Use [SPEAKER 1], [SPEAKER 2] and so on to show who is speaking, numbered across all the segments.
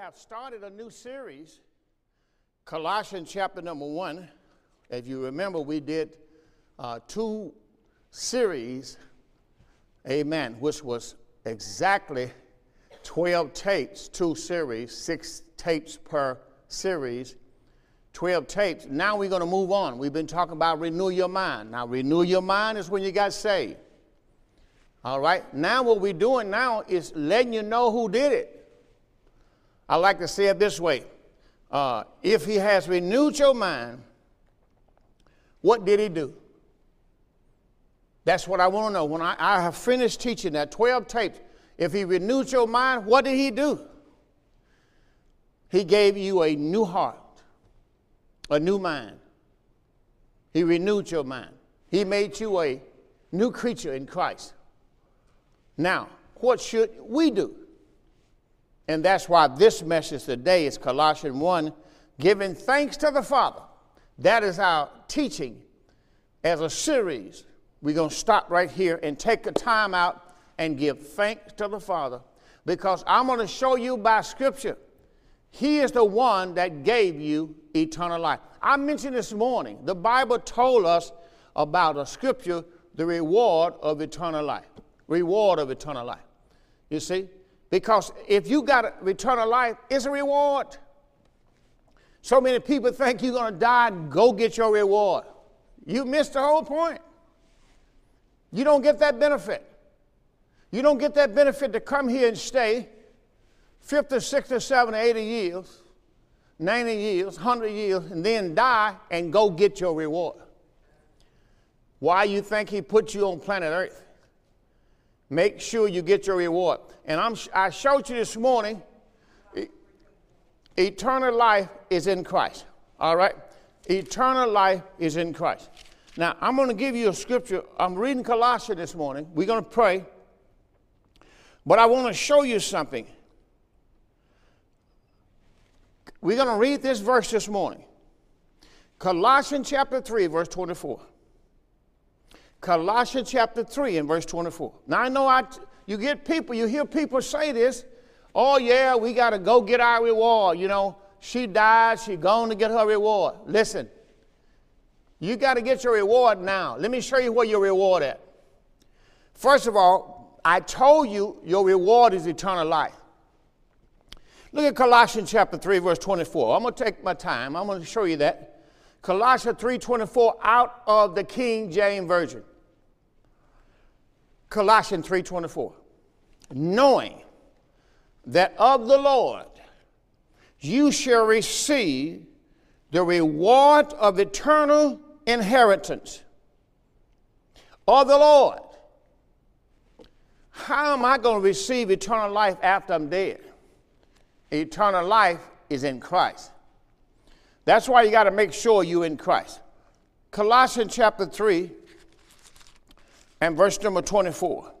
[SPEAKER 1] have started a new series, Colossians chapter number one. If you remember, we did uh, two series, amen, which was exactly 12 tapes, two series, six tapes per series, 12 tapes. Now we're going to move on. We've been talking about renew your mind. Now, renew your mind is when you got saved. All right? Now, what we're doing now is letting you know who did it. I like to say it this way uh, if he has renewed your mind, what did he do? That's what I want to know. When I, I have finished teaching that 12 tapes, if he renewed your mind, what did he do? He gave you a new heart, a new mind. He renewed your mind. He made you a new creature in Christ. Now, what should we do? And that's why this message today is Colossians 1 giving thanks to the Father. That is our teaching as a series. We're going to stop right here and take a time out and give thanks to the Father because I'm going to show you by Scripture. He is the one that gave you eternal life. I mentioned this morning, the Bible told us about a scripture, the reward of eternal life. Reward of eternal life. You see? Because if you got eternal life, it's a reward. So many people think you're going to die and go get your reward. You missed the whole point. You don't get that benefit. You don't get that benefit to come here and stay 50, 60, 70, 80 years, 90 years, 100 years, and then die and go get your reward. Why you think he put you on planet Earth? Make sure you get your reward. And I'm, I showed you this morning eternal life is in Christ. All right? Eternal life is in Christ. Now, I'm going to give you a scripture. I'm reading Colossians this morning. We're going to pray. But I want to show you something. We're going to read this verse this morning. Colossians chapter 3, verse 24. Colossians chapter 3 and verse 24. Now I know I, you get people, you hear people say this, oh yeah, we got to go get our reward. You know, she died, she gone to get her reward. Listen, you got to get your reward now. Let me show you where your reward at. First of all, I told you your reward is eternal life. Look at Colossians chapter 3, verse 24. I'm going to take my time. I'm going to show you that. Colossians 3:24 out of the King James Version. Colossians 3:24. Knowing that of the Lord you shall receive the reward of eternal inheritance. Of the Lord. How am I going to receive eternal life after I'm dead? Eternal life is in Christ. That's why you got to make sure you're in Christ. Colossians chapter 3 and verse number 24.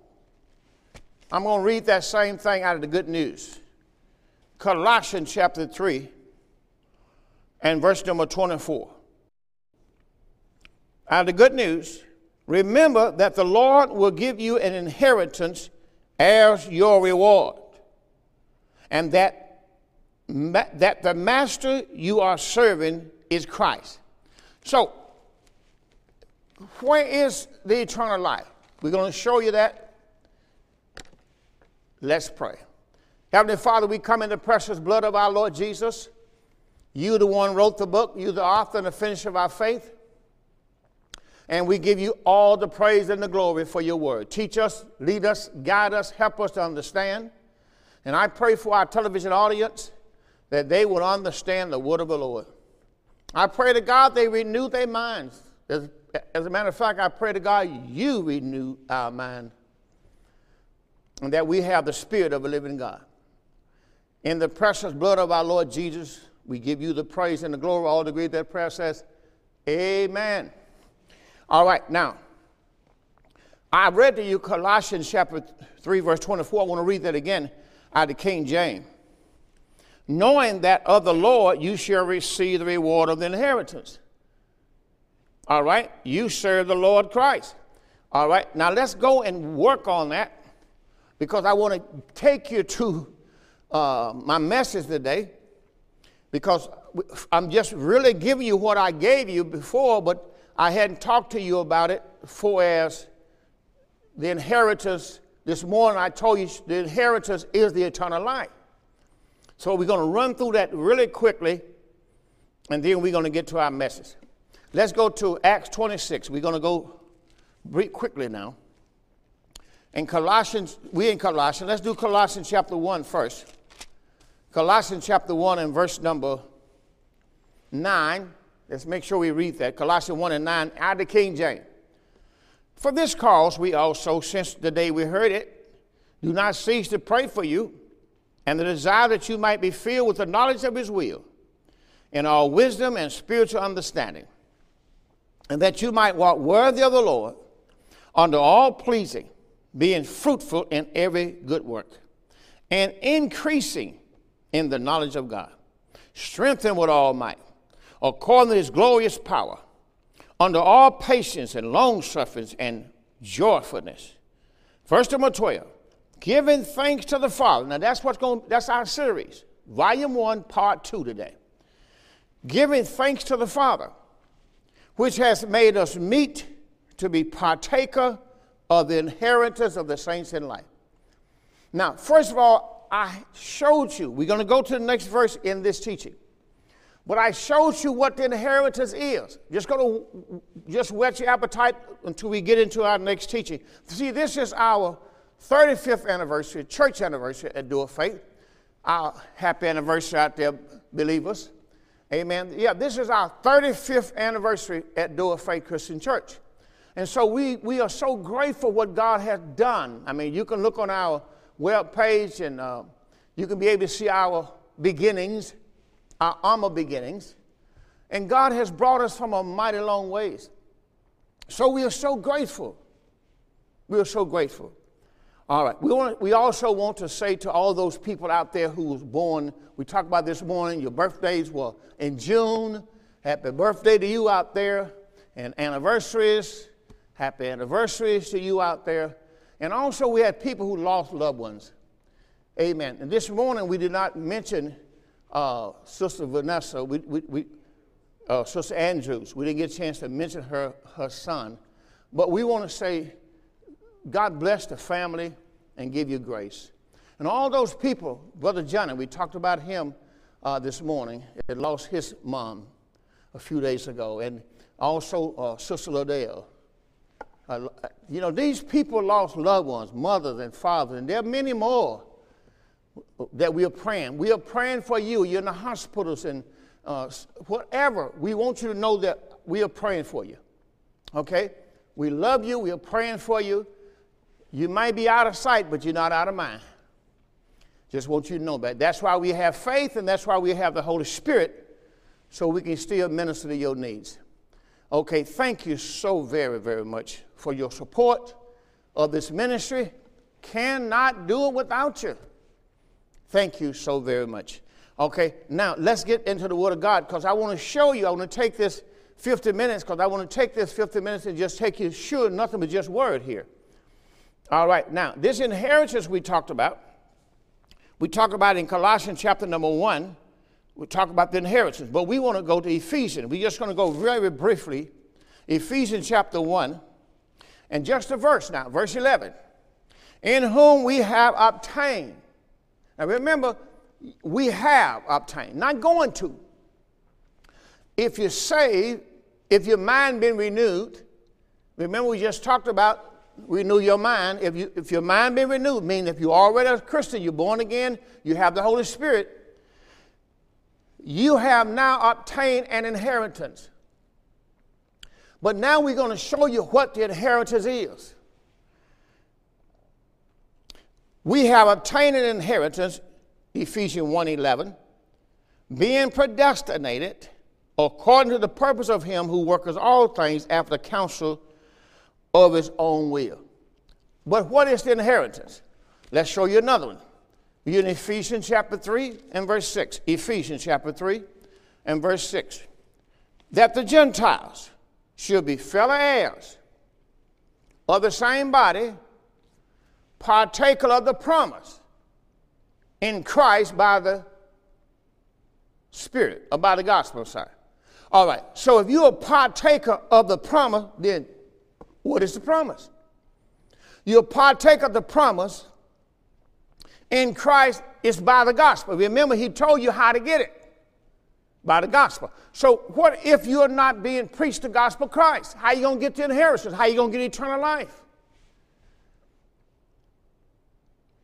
[SPEAKER 1] I'm going to read that same thing out of the good news. Colossians chapter 3 and verse number 24. Out of the good news, remember that the Lord will give you an inheritance as your reward, and that, that the master you are serving is Christ. So, where is the eternal life? We're going to show you that. Let's pray. Heavenly Father, we come in the precious blood of our Lord Jesus. You, the one wrote the book, you, the author and the finisher of our faith. And we give you all the praise and the glory for your word. Teach us, lead us, guide us, help us to understand. And I pray for our television audience that they will understand the word of the Lord. I pray to God they renew their minds. As a matter of fact, I pray to God you renew our mind and that we have the spirit of a living God. In the precious blood of our Lord Jesus, we give you the praise and the glory. All agree that prayer says, Amen. All right, now, I read to you Colossians chapter 3, verse 24. I want to read that again out of King James. Knowing that of the Lord you shall receive the reward of the inheritance. All right? You serve the Lord Christ. All right? Now let's go and work on that because I want to take you to uh, my message today because I'm just really giving you what I gave you before, but I hadn't talked to you about it for as the inheritance. This morning I told you the inheritance is the eternal life. So we're going to run through that really quickly, and then we're going to get to our message. Let's go to Acts 26. We're going to go quickly now. In Colossians, we in Colossians, let's do Colossians chapter 1 first. Colossians chapter 1 and verse number 9. Let's make sure we read that. Colossians 1 and 9, out of the King James. For this cause, we also, since the day we heard it, do not cease to pray for you, and the desire that you might be filled with the knowledge of his will, in all wisdom and spiritual understanding, and that you might walk worthy of the Lord, under all pleasing, being fruitful in every good work, and increasing in the knowledge of God, strengthened with all might, according to his glorious power, under all patience and long suffering and joyfulness. First Timothy 12, giving thanks to the Father. Now that's what's going that's our series. Volume 1, part 2 today. Giving thanks to the Father, which has made us meet to be partaker of the inheritance of the saints in life. Now, first of all, I showed you, we're going to go to the next verse in this teaching. But I showed you what the inheritance is. Just going to just whet your appetite until we get into our next teaching. See, this is our 35th anniversary, church anniversary at Door Faith. Our happy anniversary out there, believers. Amen. Yeah, this is our 35th anniversary at Door Faith Christian Church. And so we, we are so grateful what God has done. I mean, you can look on our web page, and uh, you can be able to see our beginnings, our humble beginnings. And God has brought us from a mighty long ways. So we are so grateful. We are so grateful. All right. We, want, we also want to say to all those people out there who was born, we talked about this morning, your birthdays were in June. Happy birthday to you out there. And anniversaries. Happy anniversaries to you out there. And also, we had people who lost loved ones. Amen. And this morning, we did not mention uh, Sister Vanessa, we, we, we uh, Sister Andrews. We didn't get a chance to mention her, her son. But we want to say, God bless the family and give you grace. And all those people, Brother Johnny, we talked about him uh, this morning, had lost his mom a few days ago, and also uh, Sister Liddell. Uh, you know, these people lost loved ones, mothers and fathers, and there are many more that we are praying. We are praying for you. You're in the hospitals and uh, whatever. We want you to know that we are praying for you. Okay? We love you. We are praying for you. You might be out of sight, but you're not out of mind. Just want you to know that. That's why we have faith and that's why we have the Holy Spirit so we can still minister to your needs. Okay, thank you so very, very much for your support of this ministry. Cannot do it without you. Thank you so very much. Okay, now let's get into the Word of God because I want to show you, I want to take this 50 minutes because I want to take this 50 minutes and just take you, sure, nothing but just Word here. All right, now, this inheritance we talked about, we talk about in Colossians chapter number 1 we talk about the inheritance, but we want to go to Ephesians. We're just going to go very briefly. Ephesians chapter 1, and just a verse now, verse 11. In whom we have obtained. Now remember, we have obtained, not going to. If you're saved, if your mind been renewed, remember we just talked about renew your mind. If, you, if your mind be renewed, meaning if you're already a Christian, you're born again, you have the Holy Spirit, you have now obtained an inheritance. But now we're going to show you what the inheritance is. We have obtained an inheritance, Ephesians 1:11, being predestinated according to the purpose of him who worketh all things after the counsel of his own will. But what is the inheritance? Let's show you another one. You're in Ephesians chapter 3 and verse 6. Ephesians chapter 3 and verse 6. That the Gentiles should be fellow heirs of the same body, partaker of the promise. in Christ by the Spirit, or by the gospel, sorry. All right, so if you're a partaker of the promise, then what is the promise? You're a partaker of the promise in Christ is by the gospel. Remember, he told you how to get it by the gospel. So, what if you're not being preached the gospel of Christ? How you gonna get the inheritance? How you gonna get eternal life?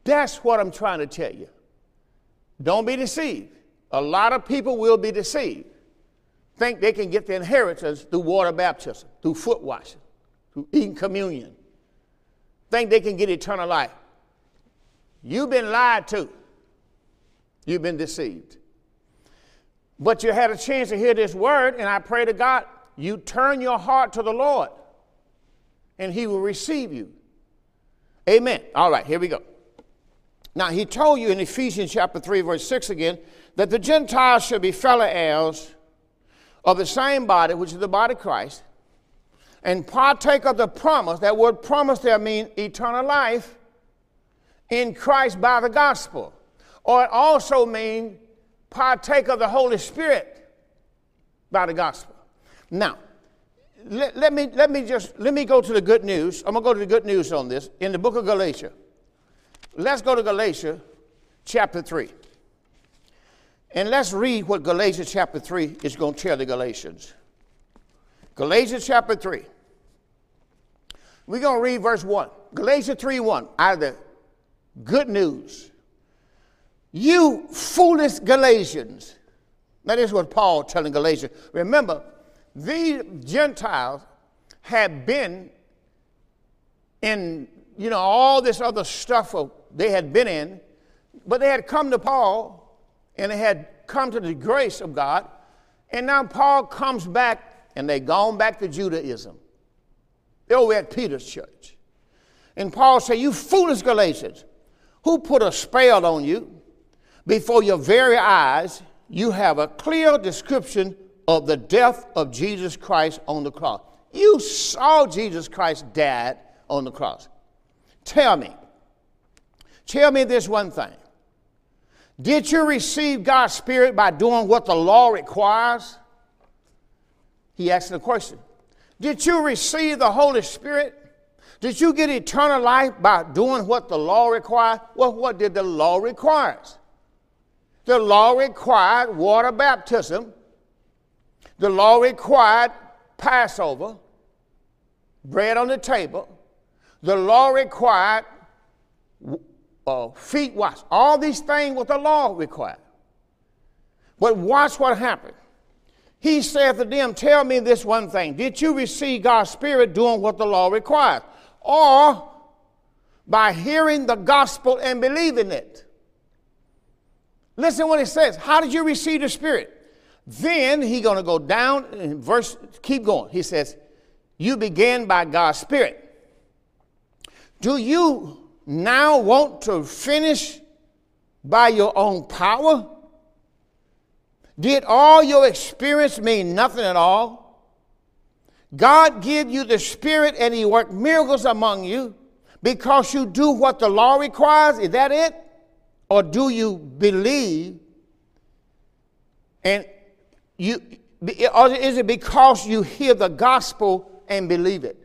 [SPEAKER 1] That's what I'm trying to tell you. Don't be deceived. A lot of people will be deceived. Think they can get the inheritance through water baptism, through foot washing, eating communion. Think they can get eternal life. You've been lied to. You've been deceived. But you had a chance to hear this word, and I pray to God, you turn your heart to the Lord, and He will receive you. Amen. All right, here we go. Now, He told you in Ephesians chapter 3, verse 6 again, that the Gentiles shall be fellow heirs of the same body, which is the body of Christ, and partake of the promise. That word promise there means eternal life in Christ by the gospel. Or it also means partake of the Holy Spirit by the gospel. Now, let, let, me, let me just let me go to the good news. I'm gonna go to the good news on this in the book of Galatia. Let's go to Galatia chapter 3. And let's read what Galatians chapter 3 is going to tell the Galatians. Galatians chapter 3. We're going to read verse 1. Galatians 3 1 out of the good news. You foolish Galatians. That is what Paul telling Galatians. Remember, these Gentiles had been in, you know, all this other stuff they had been in, but they had come to Paul and they had come to the grace of God. And now Paul comes back and they've gone back to Judaism. They're over at Peter's church. And Paul said, You foolish Galatians, who put a spell on you? Before your very eyes, you have a clear description of the death of Jesus Christ on the cross. You saw Jesus Christ died on the cross. Tell me, tell me this one thing. Did you receive God's Spirit by doing what the law requires? He asked the question. Did you receive the Holy Spirit? Did you get eternal life by doing what the law required? Well, what did the law require? The law required water baptism. The law required Passover, bread on the table. The law required uh, feet wash. All these things what the law required. But watch what happened. He said to them, Tell me this one thing. Did you receive God's Spirit doing what the law requires? Or by hearing the gospel and believing it? Listen what it says. How did you receive the Spirit? Then he going to go down and verse, keep going. He says, You began by God's Spirit. Do you now want to finish by your own power? Did all your experience mean nothing at all? God give you the Spirit and He work miracles among you because you do what the law requires? Is that it? Or do you believe and you, or is it because you hear the gospel and believe it?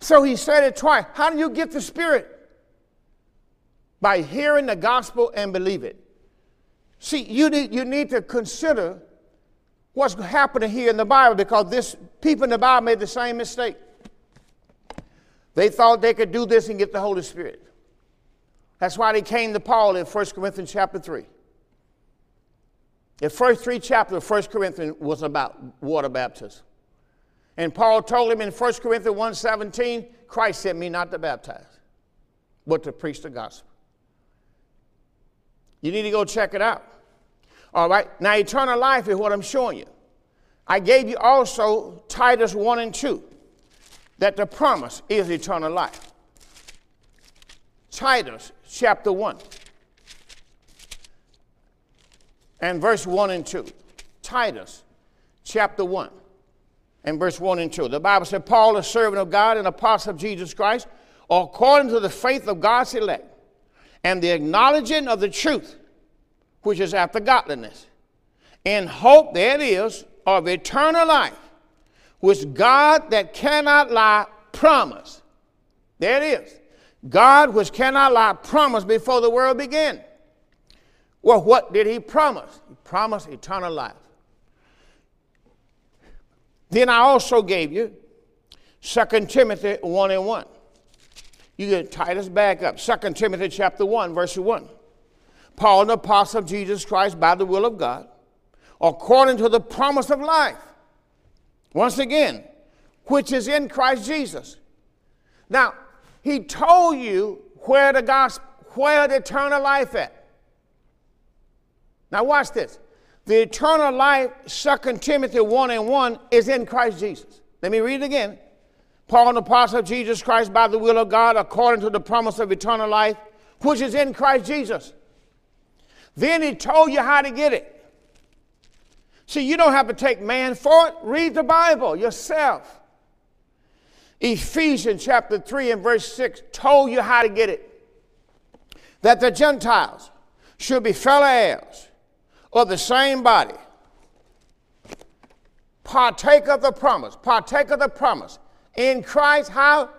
[SPEAKER 1] So he said it twice. How do you get the Spirit? By hearing the gospel and believe it. See, you need, you need to consider what's happening here in the Bible because this people in the Bible made the same mistake. They thought they could do this and get the Holy Spirit. That's why they came to Paul in 1 Corinthians chapter 3. The first three chapters of 1 Corinthians was about water baptism. And Paul told him in 1 Corinthians 1.17, Christ sent me not to baptize, but to preach the gospel. You need to go check it out. All right, now eternal life is what I'm showing you. I gave you also Titus 1 and 2, that the promise is eternal life. Titus chapter 1 and verse 1 and 2. Titus chapter 1 and verse 1 and 2. The Bible said, Paul, a servant of God and apostle of Jesus Christ, according to the faith of God's elect, and the acknowledging of the truth, which is after godliness, in hope, there it is, of eternal life, which God that cannot lie promised. There it is. God, which cannot lie, promised before the world began. Well, what did he promise? He promised eternal life. Then I also gave you 2 Timothy 1 and 1. You get Titus back up. 2 Timothy chapter 1, verse 1. Paul, an apostle of Jesus Christ by the will of God, according to the promise of life. Once again, which is in Christ Jesus. Now, he told you where the gospel, where the eternal life at. Now watch this. The eternal life, 2 Timothy 1 and 1, is in Christ Jesus. Let me read it again. Paul, an apostle of Jesus Christ by the will of God, according to the promise of eternal life, which is in Christ Jesus. Then he told you how to get it. See, you don't have to take man for it. Read the Bible yourself. Ephesians chapter 3 and verse 6 told you how to get it. That the Gentiles should be fellow heirs of the same body, partake of the promise, partake of the promise in Christ, how?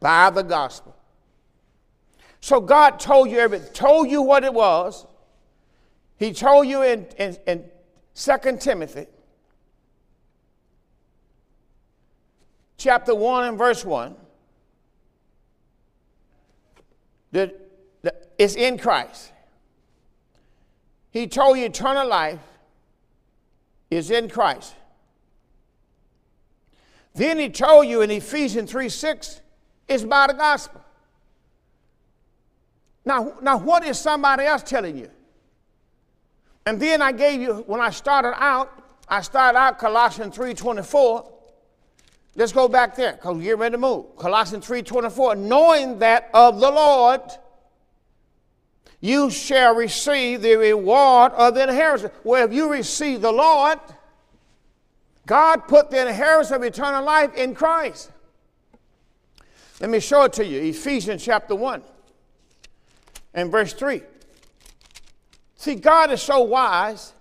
[SPEAKER 1] By the gospel. So God told you everything, told you what it was. He told you in, in, in 2 Timothy chapter 1 and verse 1 that, that it's in Christ. He told you eternal life is in Christ. Then he told you in Ephesians 3 6, it's by the gospel. Now, now, what is somebody else telling you? And then I gave you, when I started out, I started out Colossians 3.24. Let's go back there, because we're ready to move. Colossians 3.24, knowing that of the Lord you shall receive the reward of the inheritance. Well, if you receive the Lord, God put the inheritance of eternal life in Christ. Let me show it to you. Ephesians chapter 1 and verse 3. See, God is so wise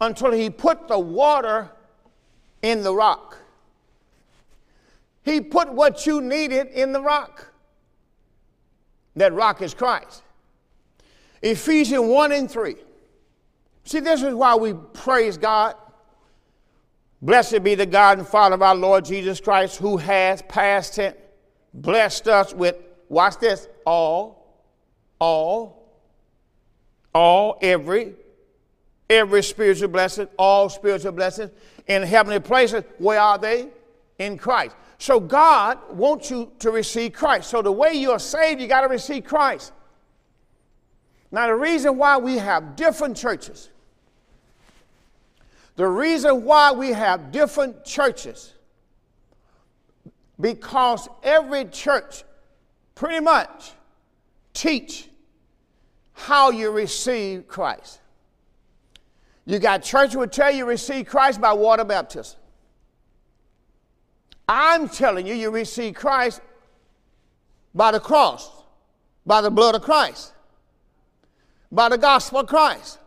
[SPEAKER 1] until He put the water in the rock. He put what you needed in the rock. That rock is Christ. Ephesians 1 and 3. See, this is why we praise God Blessed be the God and Father of our Lord Jesus Christ, who has, past tense, blessed us with, watch this, all, all, all, every, every spiritual blessing, all spiritual blessings in heavenly places. Where are they? In Christ. So God wants you to receive Christ. So the way you are saved, you got to receive Christ. Now, the reason why we have different churches, the reason why we have different churches, because every church pretty much teach how you receive Christ. You got church will tell you receive Christ by water baptism. I'm telling you, you receive Christ by the cross, by the blood of Christ, by the gospel of Christ.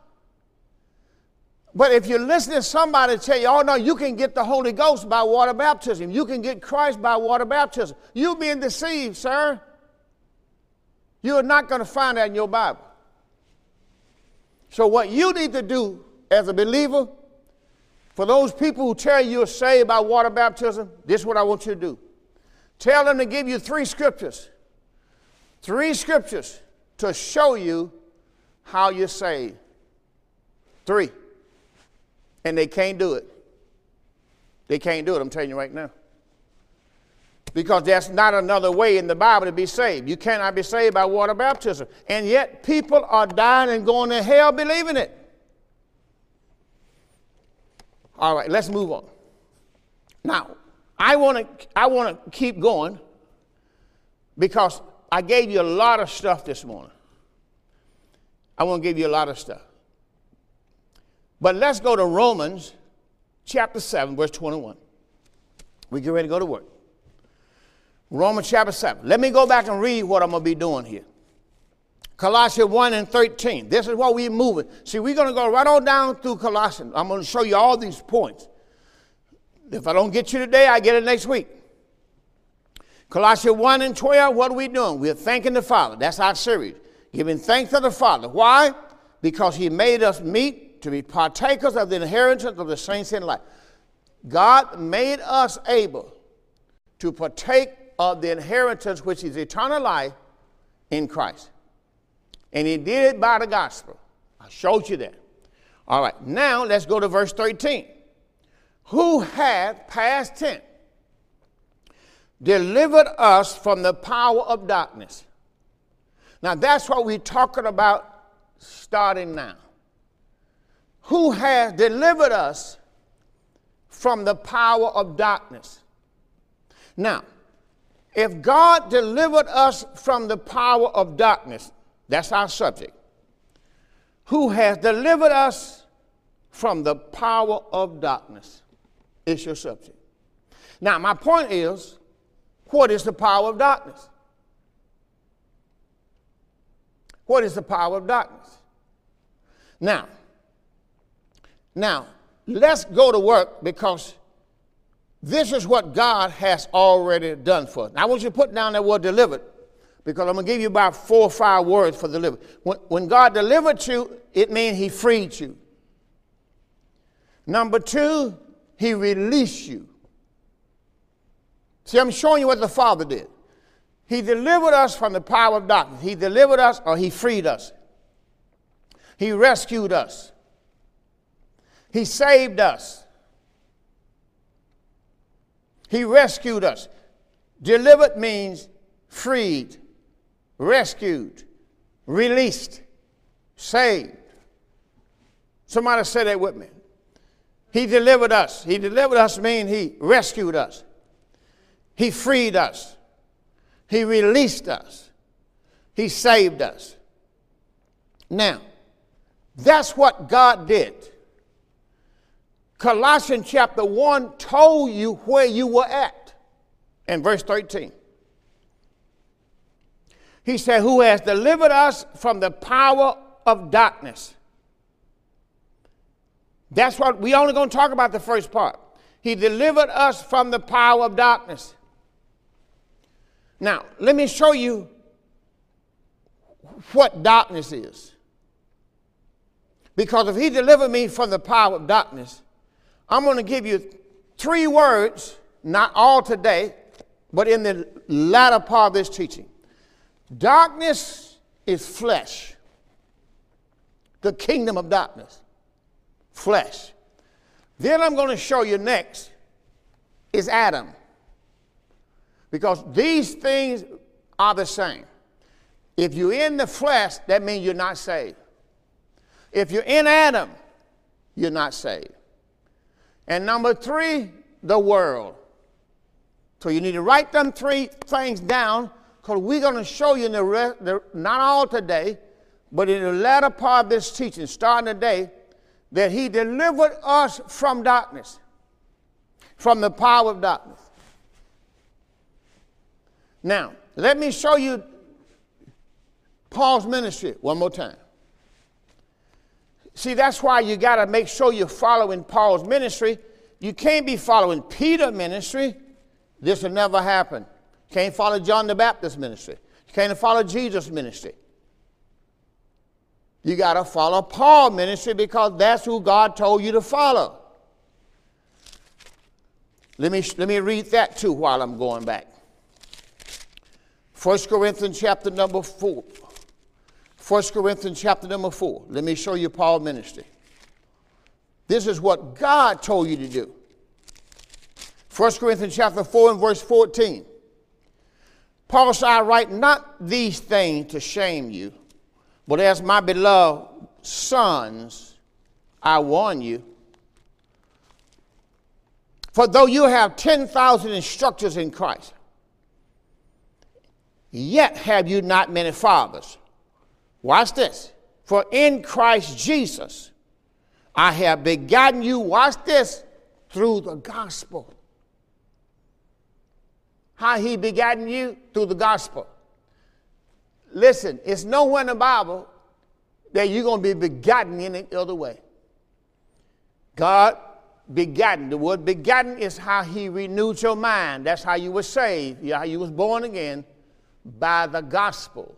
[SPEAKER 1] But if you listen to somebody tell you, oh no, you can get the Holy Ghost by water baptism, you can get Christ by water baptism, you're being deceived, sir. You're not going to find that in your Bible. So, what you need to do as a believer, for those people who tell you you're saved by water baptism, this is what I want you to do. Tell them to give you three scriptures. Three scriptures to show you how you're saved. Three and they can't do it. They can't do it, I'm telling you right now. Because that's not another way in the Bible to be saved. You cannot be saved by water baptism. And yet people are dying and going to hell believing it. All right, let's move on. Now, I want to I want to keep going because I gave you a lot of stuff this morning. I want to give you a lot of stuff. But let's go to Romans chapter 7, verse 21. We get ready to go to work. Romans chapter 7. Let me go back and read what I'm going to be doing here. Colossians 1 and 13. This is what we're moving. See, we're going to go right on down through Colossians. I'm going to show you all these points. If I don't get you today, I get it next week. Colossians 1 and 12, what are we doing? We're thanking the Father. That's our series. Giving thanks to the Father. Why? Because He made us meet to be partakers of the inheritance of the saints in life. God made us able to partake of the inheritance which is eternal life in Christ. And He did it by the gospel. I showed you that. All right, now let's go to verse 13 who hath, past tense, delivered us from the power of darkness. Now that's what we're talking about starting now. Who has delivered us from the power of darkness. Now, if God delivered us from the power of darkness, that's our subject. Who has delivered us from the power of darkness? is your subject. Now, my point is what is the power of darkness? What is the power of darkness? Now, now, let's go to work because this is what God has already done for us. Now, I want you to put down that word delivered because I'm going to give you about four or five words for delivered. When, when God delivered you, it means He freed you. Number two, he released you. See, I'm showing you what the Father did. He delivered us from the power of darkness. He delivered us or He freed us. He rescued us. He saved us. He rescued us. Delivered means freed, rescued, released, saved. Somebody say that with me. He delivered us. He delivered us means he rescued us. He freed us. He released us. He saved us. Now, that's what God did. Colossians chapter 1 told you where you were at in verse 13. He said, Who has delivered us from the power of darkness that's what we only going to talk about the first part. He delivered us from the power of darkness. Now, let me show you what darkness is. Because if he delivered me from the power of darkness, I'm going to give you three words, not all today, but in the latter part of this teaching. Darkness is flesh, the kingdom of darkness flesh. Then I'm going to show you next is Adam. Because these things are the same. If you're in the flesh, that means you're not saved. If you're in Adam, you're not saved. And number three, the world. So you need to write them three things down because we're going to show you in the, the not all today, but in the latter part of this teaching, starting today, that he delivered us from darkness, from the power of darkness. Now, let me show you Paul's ministry one more time. See, that's why you got to make sure you're following Paul's ministry. You can't be following Peter's ministry. This will never happen. You can't follow John the Baptist ministry. You can't follow Jesus' ministry. You got to follow Paul ministry because that's who God told you to follow. Let me, let me read that too while I'm going back. 1 Corinthians chapter number 4. 1 Corinthians chapter number 4. Let me show you Paul ministry. This is what God told you to do. 1 Corinthians chapter 4 and verse 14. Paul said, I write not these things to shame you but as my beloved sons, I warn you. For though you have 10,000 instructors in Christ, yet have you not many fathers. Watch this. For in Christ Jesus, I have begotten you, watch this, through the gospel. How he begotten you? Through the gospel. listen, it's nowhere in the Bible that you're going to be begotten in any other way. God begotten. The word begotten is how he renewed your mind. That's how you were saved, how you was born again by the gospel.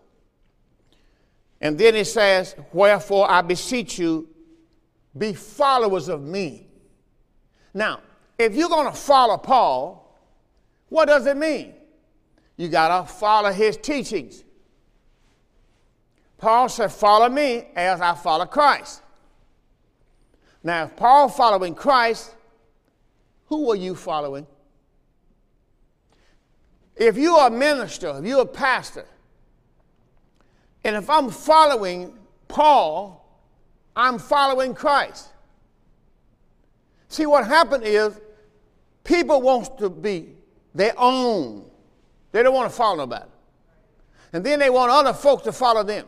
[SPEAKER 1] And then it says, Wherefore I beseech you, be followers of me. Now, if you're going to follow Paul, what does it mean? You got to follow his teachings. Paul said, Follow me as I follow Christ. Now, if Paul following Christ, who are you following? If you're a minister, if you're a pastor, and if I'm following Paul, I'm following Christ. See, what happened is people want to be their own. They don't want to follow nobody. And then they want other folks to follow them.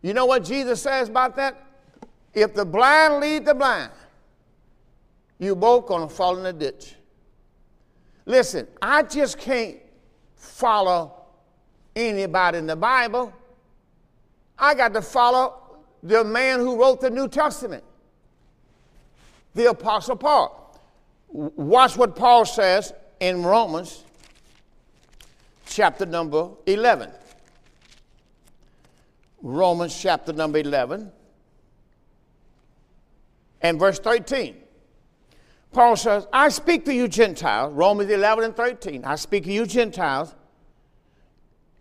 [SPEAKER 1] You know what Jesus says about that? If the blind lead the blind, you both gonna fall in the ditch. Listen, I just can't follow anybody in the Bible. I got to follow the man who wrote the New Testament, the Apostle Paul. Watch what Paul says in Romans chapter number 11. Romans chapter number 11 and verse 13. Paul says, I speak to you Gentiles, Romans 11 and 13. I speak to you Gentiles,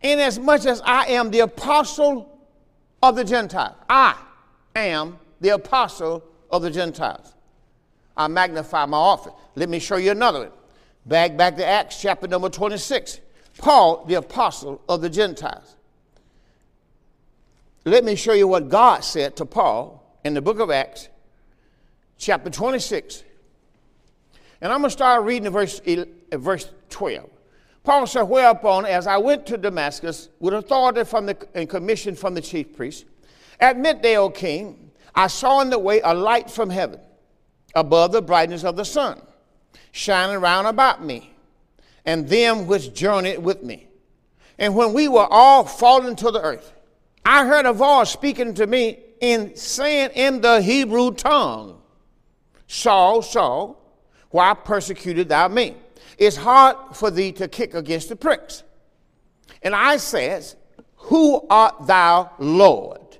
[SPEAKER 1] inasmuch as I am the apostle of the Gentiles. I am the apostle of the Gentiles. I magnify my office. Let me show you another one. Back, back to Acts chapter number 26. Paul, the apostle of the Gentiles. Let me show you what God said to Paul in the book of Acts, chapter 26. And I'm going to start reading verse, verse 12. Paul said, Whereupon, as I went to Damascus with authority from the, and commission from the chief priest, at midday, O king, I saw in the way a light from heaven, above the brightness of the sun, shining round about me, and them which journeyed with me. And when we were all fallen to the earth, I heard a voice speaking to me in saying in the Hebrew tongue, Saul, Saul, why persecuted thou me? It's hard for thee to kick against the pricks. And I says, Who art thou, Lord?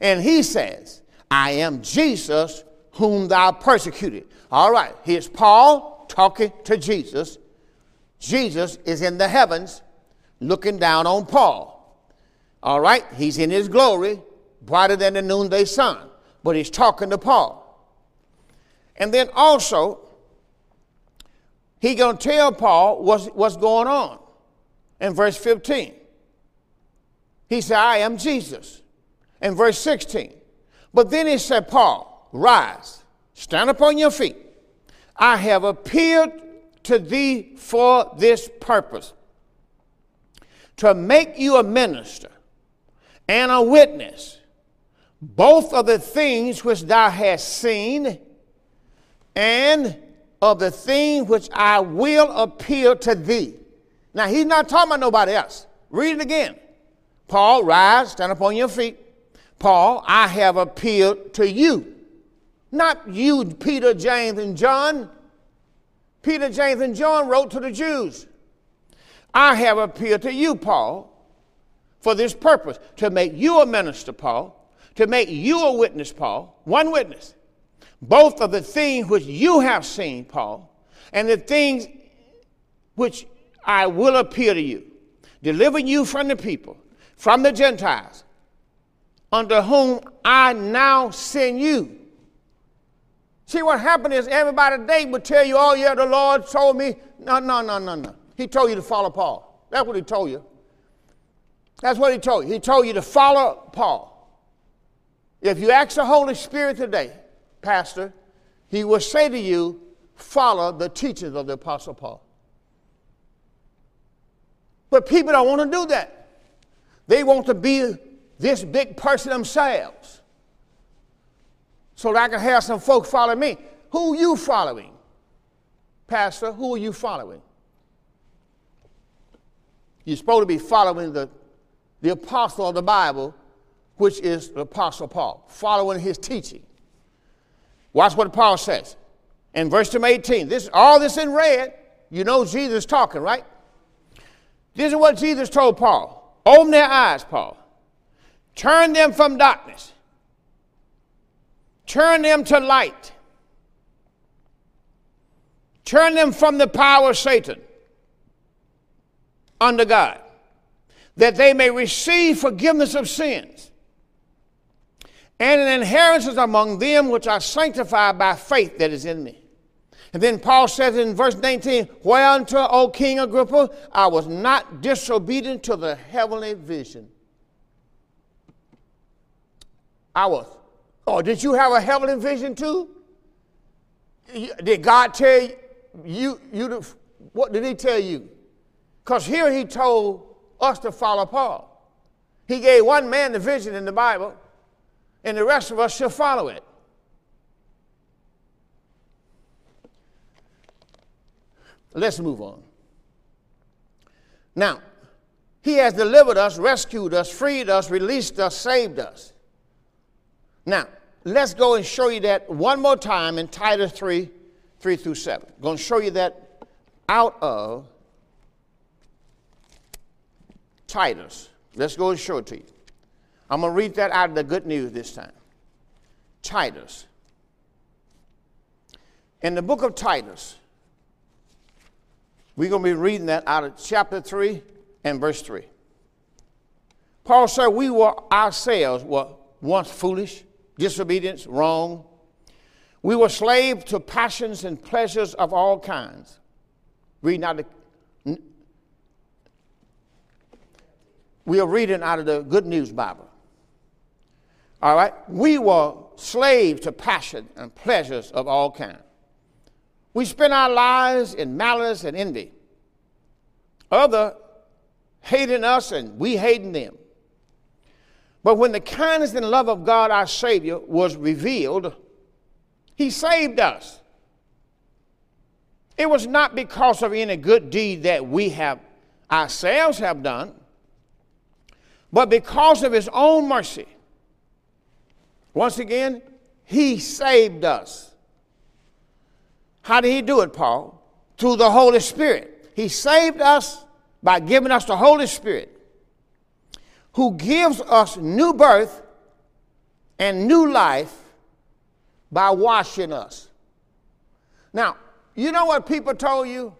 [SPEAKER 1] And he says, I am Jesus whom thou persecuted. All right, here's Paul talking to Jesus. Jesus is in the heavens looking down on Paul. All right, he's in his glory, brighter than the noonday sun, but he's talking to Paul. And then also, he going to tell Paul what's, what's going on in verse 15. He said, I am Jesus. In verse 16. But then he said, Paul, rise, stand upon your feet. I have appeared to thee for this purpose to make you a minister and a witness, both of the things which thou hast seen and of the thing which I will appeal to thee. Now, he's not talking about nobody else. Read it again. Paul, rise, stand upon your feet. Paul, I have appealed to you. Not you, Peter, James, and John. Peter, James, and John wrote to the Jews. I have appealed to you, Paul, for this purpose to make you a minister, Paul, to make you a witness, Paul, one witness, both of the things which you have seen, Paul, and the things which I will appear to you, delivering you from the people, from the Gentiles, under whom I now send you. See, what happened is everybody today would tell you, oh, yeah, the Lord told me. No, no, no, no, no. He told you to follow Paul. That's what he told you. That's what he told you. He told you to follow Paul. If you ask the Holy Spirit today, Pastor, he will say to you, follow the teachings of the Apostle Paul. But people don't want to do that. They want to be this big person themselves. So that I can have some folks follow me. Who are you following? Pastor, who are you following? You're supposed to be following the the apostle of the Bible, which is the apostle Paul, following his teaching. Watch what Paul says in verse number 18. This all this in red. You know Jesus talking, right? This is what Jesus told Paul. Open their eyes, Paul. Turn them from darkness. Turn them to light. Turn them from the power of Satan under God, that they may receive forgiveness of sins and an inheritance among them which are sanctified by faith that is in me. And then Paul says in verse 19, Whereunto, O King Agrippa, I was not disobedient to the heavenly vision. I was. Oh, did you have a heavenly vision too? Did God tell you, you, to, what did he tell you? Because here he told us to follow Paul. He gave one man the vision in the Bible, and the rest of us shall follow it. Let's move on. Now, he has delivered us, rescued us, freed us, released us, saved us. Now, let's go and show you that one more time in Titus 3 3 through 7. I'm going to show you that out of Titus. Let's go and show it to you. I'm going to read that out of the good news this time. Titus. In the book of Titus, we're going to be reading that out of chapter 3 and verse 3. Paul said, We were ourselves were once foolish, disobedient, wrong. We were slaves to passions and pleasures of all kinds. Reading out the, we are reading out of the Good News Bible. All right? We were slaves to passion and pleasures of all kinds. We spent our lives in malice and envy. Other hating us and we hating them. But when the kindness and love of God our Savior was revealed, He saved us. It was not because of any good deed that we have ourselves have done, but because of His own mercy. Once again, He saved us. How did he do it, Paul? Through the Holy Spirit. He saved us by giving us the Holy Spirit, who gives us new birth and new life by washing us. Now, you know what people told you?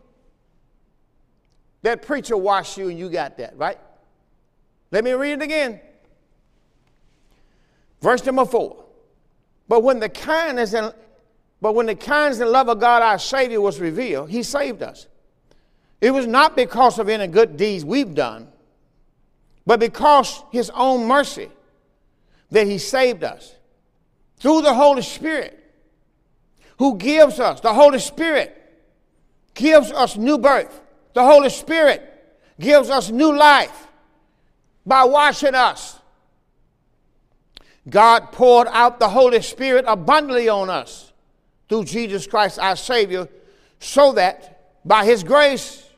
[SPEAKER 1] That preacher washed you and you got that, right? Let me read it again. Verse number four. But when the kindness and but when the kindness and love of God our Savior was revealed, He saved us. It was not because of any good deeds we've done, but because His own mercy that He saved us through the Holy Spirit, who gives us, the Holy Spirit gives us new birth. The Holy Spirit gives us new life by washing us. God poured out the Holy Spirit abundantly on us through Jesus Christ our Savior, so that by His grace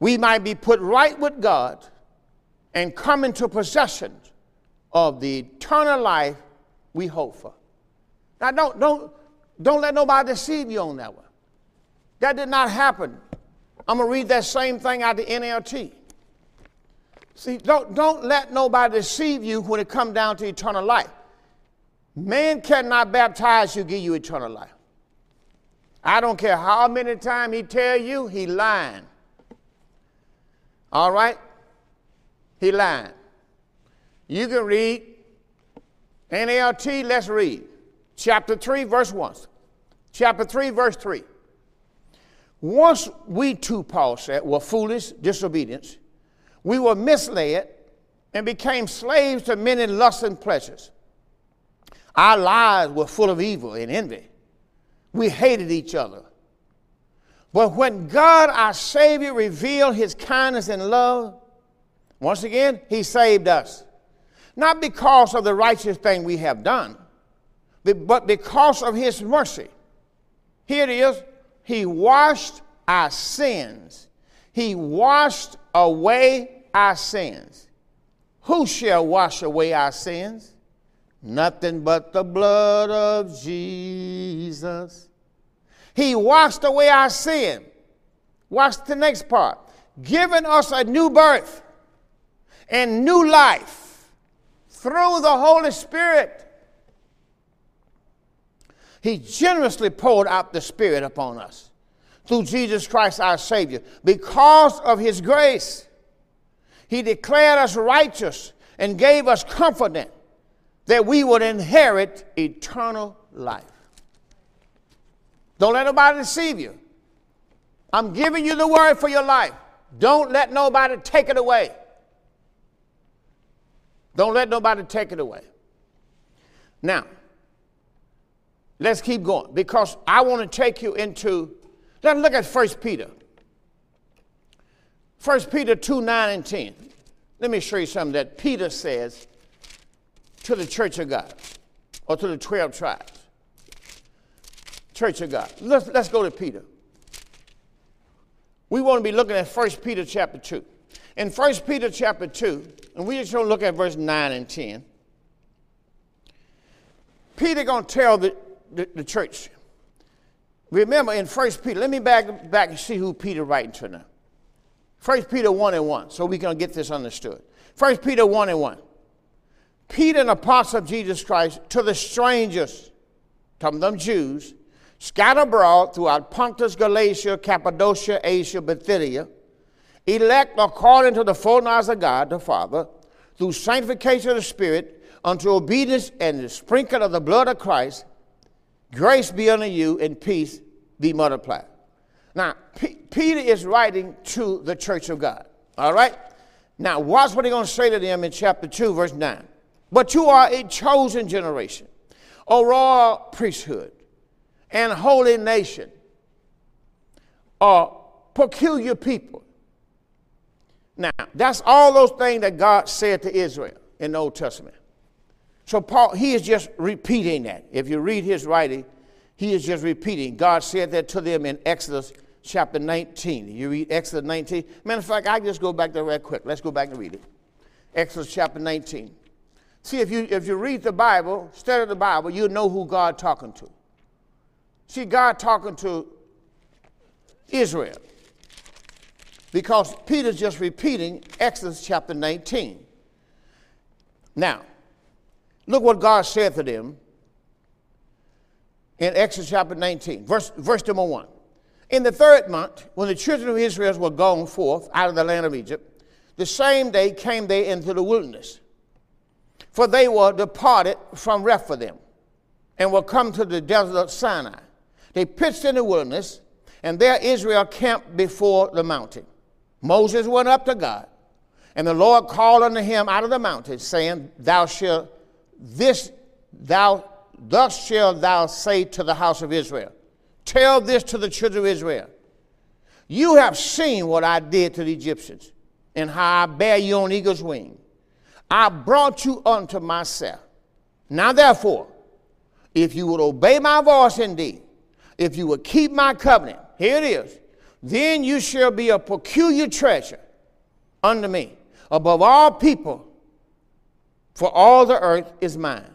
[SPEAKER 1] we might be put right with God and come into possession of the eternal life we hope for. Now, don't, don't, don't let nobody deceive you on that one. That did not happen. I'm going to read that same thing out of the NLT. See, don't, don't let nobody deceive you when it comes down to eternal life. Man cannot baptize you, give you eternal life. I don't care how many times he tell you, he lying. All right? He lying. You can read NLT, let's read. Chapter 3, verse 1. Chapter 3, verse 3. Once we too, Paul said, were foolish, disobedience, we were misled and became slaves to many lusts and pleasures. Our lives were full of evil and envy. We hated each other. But when God, our Savior, revealed His kindness and love, once again, He saved us. Not because of the righteous thing we have done, but because of His mercy. Here it is He washed our sins, He washed away our sins. Who shall wash away our sins? Nothing but the blood of Jesus. He washed away our sin. Watch the next part. Giving us a new birth and new life through the Holy Spirit. He generously poured out the Spirit upon us through Jesus Christ our Savior because of His grace. He declared us righteous and gave us confidence that we would inherit eternal life. Don't let nobody deceive you. I'm giving you the word for your life. Don't let nobody take it away. Don't let nobody take it away. Now, let's keep going because I want to take you into, let's look at 1 Peter. 1 Peter 2 9 and 10. Let me show you something that Peter says to the church of God or to the 12 tribes. Church of God. Let's, let's go to Peter. We want to be looking at 1 Peter chapter 2. In 1 Peter chapter 2, and we just going to look at verse 9 and 10, Peter going to tell the, the, the, church. Remember in 1 Peter, let me back, back and see who Peter writing to now. 1 Peter 1 and 1, so we can get this understood. 1 Peter 1 and 1. Peter, an apostle of Jesus Christ, to the strangers, to them Jews, scattered abroad throughout Pontus, Galatia, Cappadocia, Asia, Bithynia, elect according to the foreknowledge of God the Father, through sanctification of the Spirit, unto obedience and the sprinkling of the blood of Christ, grace be unto you and peace be multiplied. Now, P- Peter is writing to the church of God. All right? Now, watch what he's going to say to them in chapter 2, verse 9. But you are a chosen generation, a royal priesthood, and holy nation, a peculiar people. Now, that's all those things that God said to Israel in the Old Testament. So Paul, he is just repeating that. If you read his writing, he is just repeating. God said that to them in Exodus chapter 19. You read Exodus 19. Matter of fact, I just go back there real quick. Let's go back and read it. Exodus chapter 19. See, if you, if you read the Bible, study the Bible, you know who God talking to. See, God talking to Israel. Because Peter's just repeating Exodus chapter 19. Now, look what God said to them in Exodus chapter 19, verse, verse number 1. In the third month, when the children of Israel were gone forth out of the land of Egypt, the same day came they into the wilderness for they were departed from Rephidim and were come to the desert of Sinai. They pitched in the wilderness, and there Israel camped before the mountain. Moses went up to God, and the Lord called unto him out of the mountain, saying, Thou shalt this thou thus shalt thou say to the house of Israel. Tell this to the children of Israel. You have seen what I did to the Egyptians, and how I bear you on eagle's wings I brought you unto myself. Now, therefore, if you would obey my voice indeed, if you would keep my covenant, here it is, then you shall be a peculiar treasure unto me above all people, for all the earth is mine.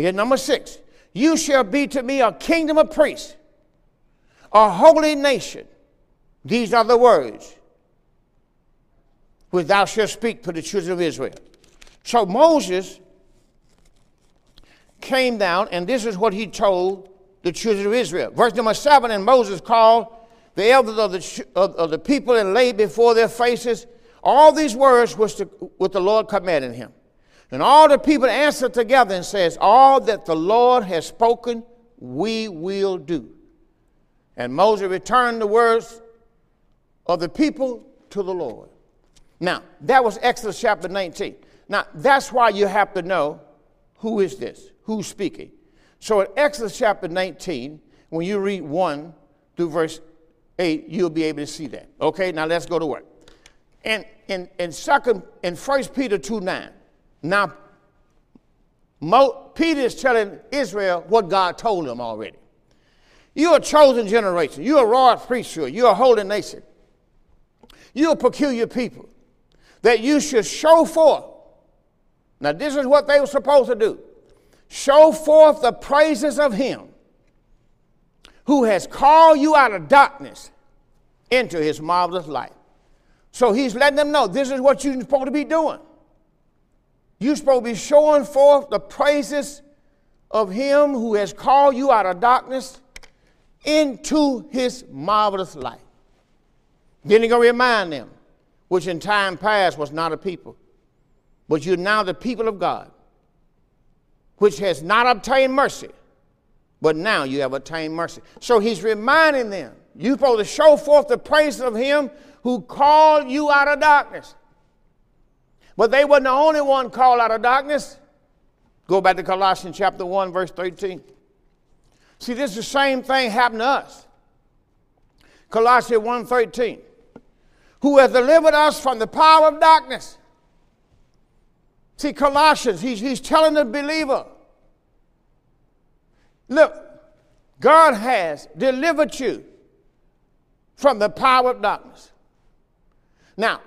[SPEAKER 1] Here's number six. You shall be to me a kingdom of priests, a holy nation. These are the words which thou shalt speak to the children of Israel. So Moses came down, and this is what he told the children of Israel. Verse number seven, and Moses called the elders of the, of, of the people and laid before their faces all these words which the, which the Lord commanded him. And all the people answered together and says, All that the Lord has spoken, we will do. And Moses returned the words of the people to the Lord. Now, that was Exodus chapter 19. Now, that's why you have to know who is this? Who's speaking? So in Exodus chapter 19, when you read 1 through verse 8, you'll be able to see that. Okay, now let's go to work. And in, in second in 1 Peter 2 9, now Mo, Peter is telling Israel what God told them already. You're a chosen generation, you're a royal priesthood, you're a holy nation, you're a peculiar people, that you should show forth Now, this is what they were supposed to do show forth the praises of Him who has called you out of darkness into His marvelous light. So He's letting them know this is what you're supposed to be doing. You're supposed to be showing forth the praises of Him who has called you out of darkness into His marvelous light. Then He's going to remind them, which in time past was not a people but you're now the people of God, which has not obtained mercy, but now you have obtained mercy. So he's reminding them, you're supposed to show forth the praise of him who called you out of darkness. But they weren't the only one called out of darkness. Go back to Colossians chapter 1, verse 13. See, this is the same thing happened to us. Colossians 1 13. Who has delivered us from the power of darkness See, Colossians, he's, he's telling the believer look, God has delivered you from the power of darkness. Now,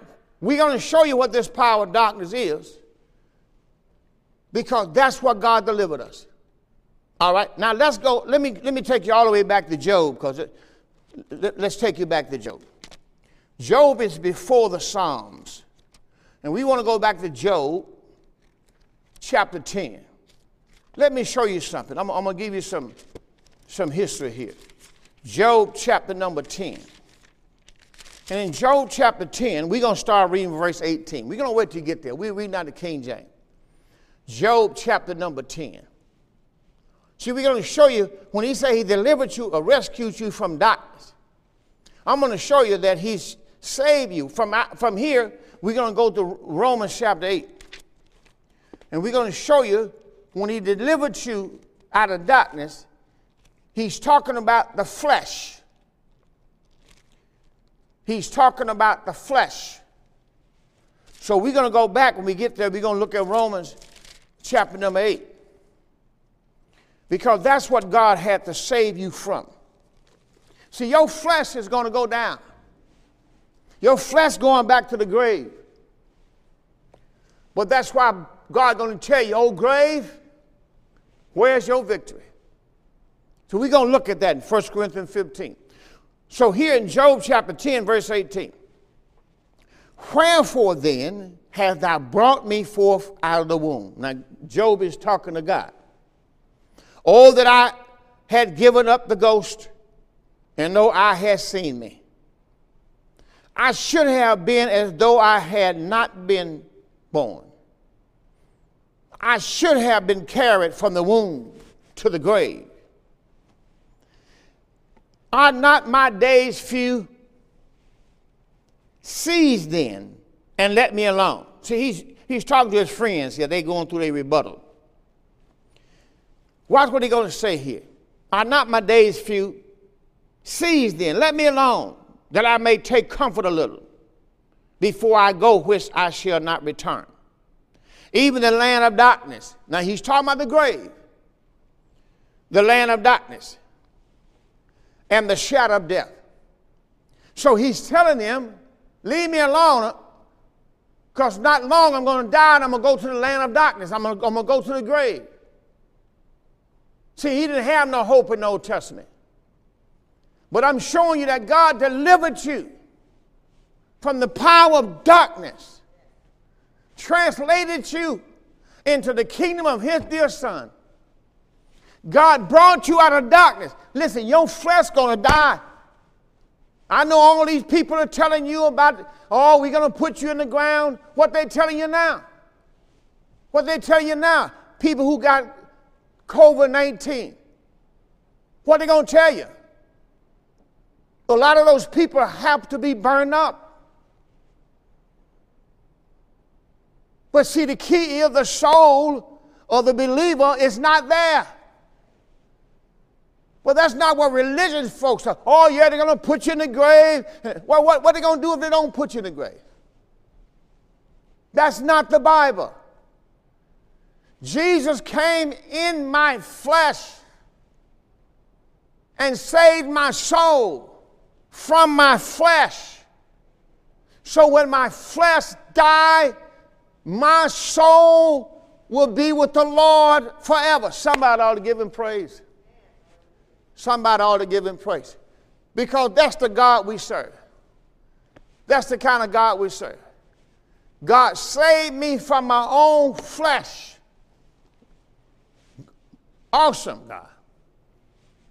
[SPEAKER 1] we're going to show you what this power of darkness is because that's what God delivered us. All right, now let's go. Let me, let me take you all the way back to Job because let, let's take you back to Job. Job is before the Psalms. And we want to go back to Job chapter 10. Let me show you something. I'm, I'm going to give you some, some history here. Job chapter number 10. And in Job chapter 10, we're going to start reading verse 18. We're going to wait till you get there. We're reading out the King James. Job chapter number 10. See, we're going to show you when he said he delivered you or rescued you from darkness. I'm going to show you that he's saved you. From, from here, we're going to go to Romans chapter 8. And we're going to show you when he delivered you out of darkness, he's talking about the flesh. He's talking about the flesh. So we're going to go back when we get there, we're going to look at Romans chapter number 8. Because that's what God had to save you from. See, your flesh is going to go down. Your flesh going back to the grave. But that's why God going to tell you, oh grave, where's your victory? So we're going to look at that in 1 Corinthians 15. So here in Job chapter 10, verse 18. Wherefore then hast thou brought me forth out of the womb? Now, Job is talking to God. Oh, that I had given up the ghost, and no eye had seen me. I should have been as though I had not been born. I should have been carried from the womb to the grave. Are not my days few? Seize then and let me alone. See, he's, he's talking to his friends here. They're going through their rebuttal. Watch what he's going to say here. Are not my days few? Seize then, let me alone, that I may take comfort a little before I go, which I shall not return even the land of darkness. Now he's talking about the grave, the land of darkness, and the shadow of death. So he's telling them, leave me alone, because not long I'm going to die and I'm going to go to the land of darkness. I'm going, to, I'm going to go to the grave. See, he didn't have no hope in the Old Testament. But I'm showing you that God delivered you from the power of darkness translated you into the kingdom of his dear son. God brought you out of darkness. Listen, your flesh gonna die. I know all these people are telling you about, oh, we're gonna put you in the ground. What they telling you now? What they telling you now? People who got COVID-19. What they gonna tell you? A lot of those people have to be burned up. But see, the key is the soul of the believer is not there. Well, that's not what religious folks are. Oh, yeah, they're going to put you in the grave. Well, what, what are they going to do if they don't put you in the grave? That's not the Bible. Jesus came in my flesh and saved my soul from my flesh. So when my flesh died, my soul will be with the Lord forever. Somebody ought to give him praise. Somebody ought to give him praise. Because that's the God we serve. That's the kind of God we serve. God saved me from my own flesh. Awesome God.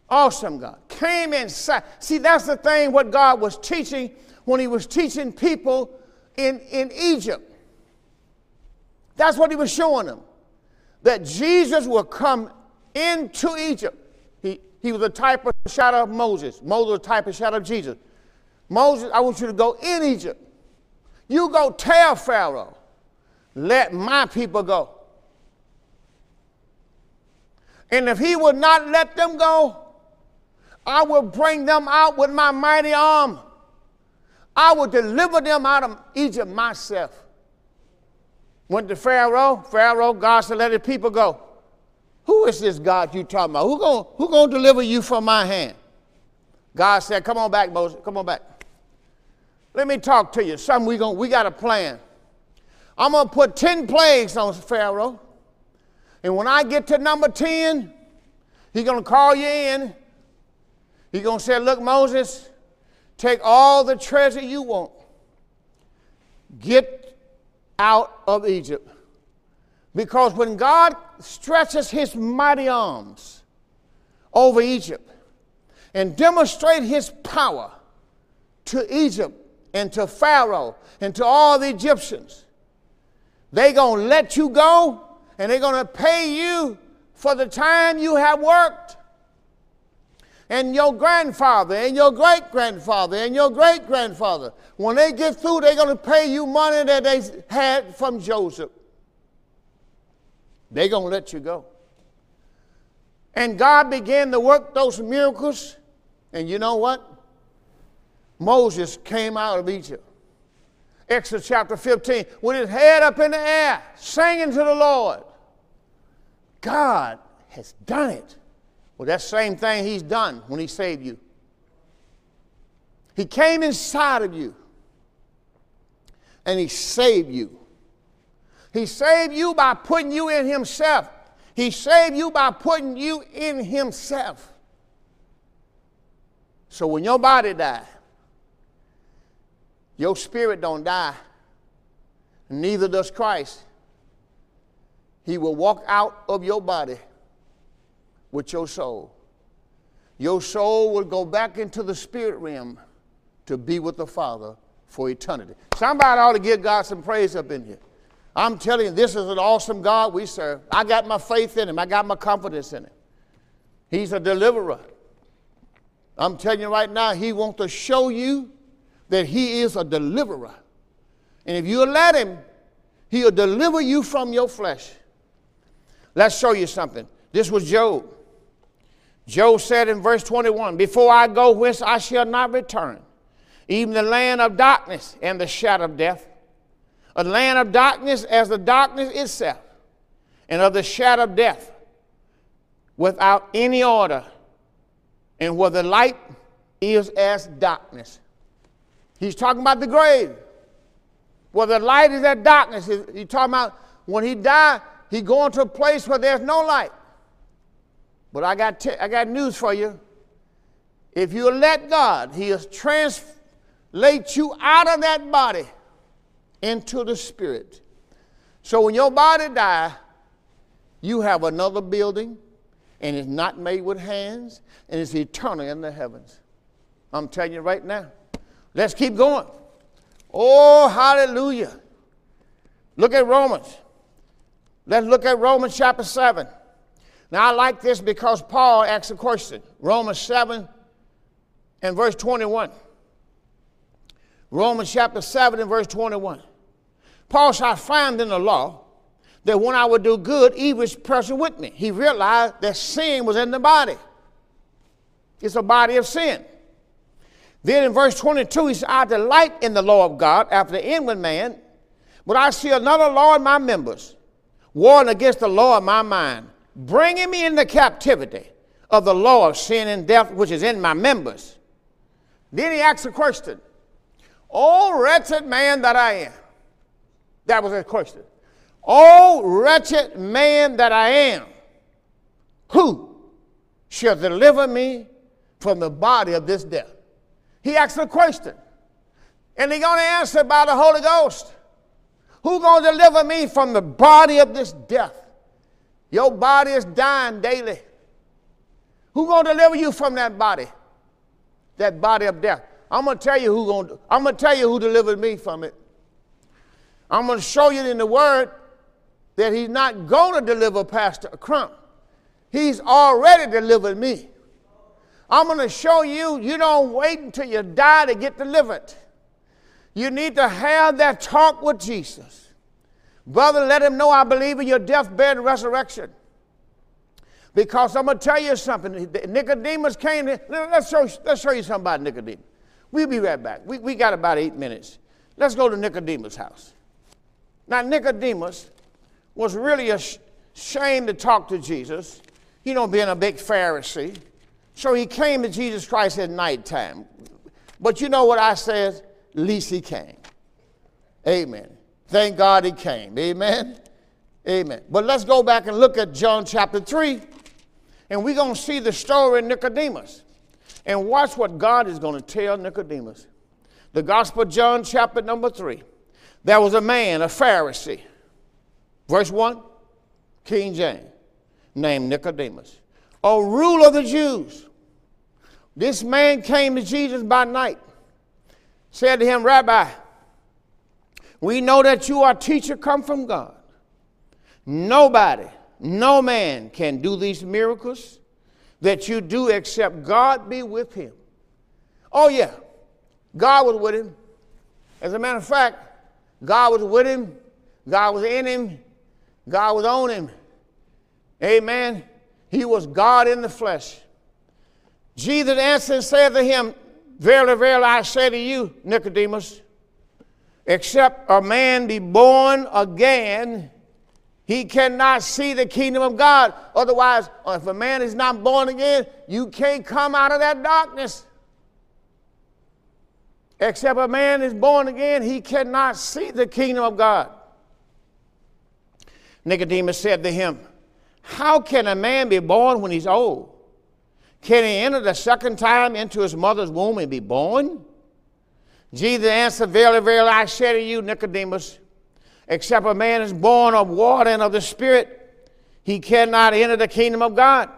[SPEAKER 1] Awesome God. Came inside. See, that's the thing what God was teaching when he was teaching people in, in Egypt. That's what he was showing them. That Jesus will come into Egypt. He, was a type of shadow of Moses. Moses was a type of shadow of Jesus. Moses, I want you to go in Egypt. You go tell Pharaoh, let my people go. And if he would not let them go, I will bring them out with my mighty arm. I will deliver them out of Egypt myself. Went to Pharaoh. Pharaoh, God said, let his people go. Who is this God you talking about? Who going who gonna deliver you from my hand? God said, come on back, Moses. Come on back. Let me talk to you. Something we going we got a plan. I'm gonna put 10 plagues on Pharaoh. And when I get to number 10, he's gonna call you in. He's gonna say, Look, Moses, take all the treasure you want. Get out of Egypt. Because when God stretches his mighty arms over Egypt and demonstrate his power to Egypt and to Pharaoh and to all the Egyptians. They're going to let you go and they're going to pay you for the time you have worked. And your grandfather and your great grandfather and your great grandfather, when they get through, they're going to pay you money that they had from Joseph. They're going to let you go. And God began to work those miracles. And you know what? Moses came out of Egypt. Exodus chapter 15, with his head up in the air, singing to the Lord. God has done it. Well, that same thing he's done when he saved you. He came inside of you and he saved you. He saved you by putting you in himself. He saved you by putting you in himself. So when your body dies, your spirit don't die. Neither does Christ. He will walk out of your body with your soul. Your soul will go back into the spirit realm to be with the Father for eternity. Somebody ought to give God some praise up in here. I'm telling you, this is an awesome God we serve. I got my faith in him, I got my confidence in him. He's a deliverer. I'm telling you right now, he wants to show you that He is a deliverer. And if you let Him, He'll deliver you from your flesh. Let's show you something. This was Job. Job said in verse 21 Before I go whence I shall not return, even the land of darkness and the shadow of death, a land of darkness as the darkness itself, and of the shadow of death, without any order, and where the light is as darkness. He's talking about the grave. Where the light is at darkness. He's talking about when he died, he going to a place where there's no light. But I got, I got news for you. If you let God, He'll translate you out of that body into the spirit. So when your body die, you have another building, and it's not made with hands, and it's eternal in the heavens. I'm telling you right now. Let's keep going. Oh, hallelujah. Look at Romans. Let's look at Romans chapter 7. Now, I like this because Paul asks a question. Romans 7 and verse 21. Romans chapter 7 and verse 21. Paul said, I find in the law that when I would do good, evil is present with me. He realized that sin was in the body. It's a body of sin. Then in verse 22, he said, I delight in the law of God after the inward man, but I see another law in my members, warring against the law of my mind, bringing me into captivity of the law of sin and death which is in my members. Then he asks a question, Oh, wretched man that I am. That was his question. Oh, wretched man that I am, who shall deliver me from the body of this death? He asked a question, and he's going to answer by the Holy Ghost. Who going to deliver me from the body of this death? Your body is dying daily. Who going to deliver you from that body? That body of death. I'm going to tell you who going to, I'm going to tell you who delivered me from it. I'm going to show you in the word that he's not going to deliver Pastor Crump. He's already delivered me. I'm going to show you, you don't wait until you die to get delivered. You need to have that talk with Jesus. Brother, let him know I believe in your deathbed and resurrection. Because I'm going to tell you something. Nicodemus came. let's, show, let's show you something about Nicodemus. We'll be right back. We, we got about eight minutes. Let's go to Nicodemus' house. Now, Nicodemus was really ashamed to talk to Jesus, you know, being a big Pharisee. So he came to Jesus Christ at nighttime. But you know what I said? At least he came. Amen. Thank God he came. Amen. Amen. But let's go back and look at John chapter 3, and we're going to see the story of Nicodemus. And watch what God is going to tell Nicodemus. The Gospel John, chapter number 3. There was a man, a Pharisee, verse 1, King James, named Nicodemus, a ruler of the Jews. This man came to Jesus by night, said to him, Rabbi, we know that you are a teacher come from God. Nobody, no man can do these miracles that you do except God be with him. Oh, yeah, God was with him. As a matter of fact, God was with him, God was in him, God was on him. Amen. He was God in the flesh. Jesus answered and said to him, Verily, verily, I say to you, Nicodemus, except a man be born again, he cannot see the kingdom of God. Otherwise, if a man is not born again, you can't come out of that darkness. Except a man is born again, he cannot see the kingdom of God. Nicodemus said to him, How can a man be born when he's old? Can he enter the second time into his mother's womb and be born? Jesus answered, Verily, verily, I say to you, Nicodemus, except a man is born of water and of the Spirit, he cannot enter the kingdom of God.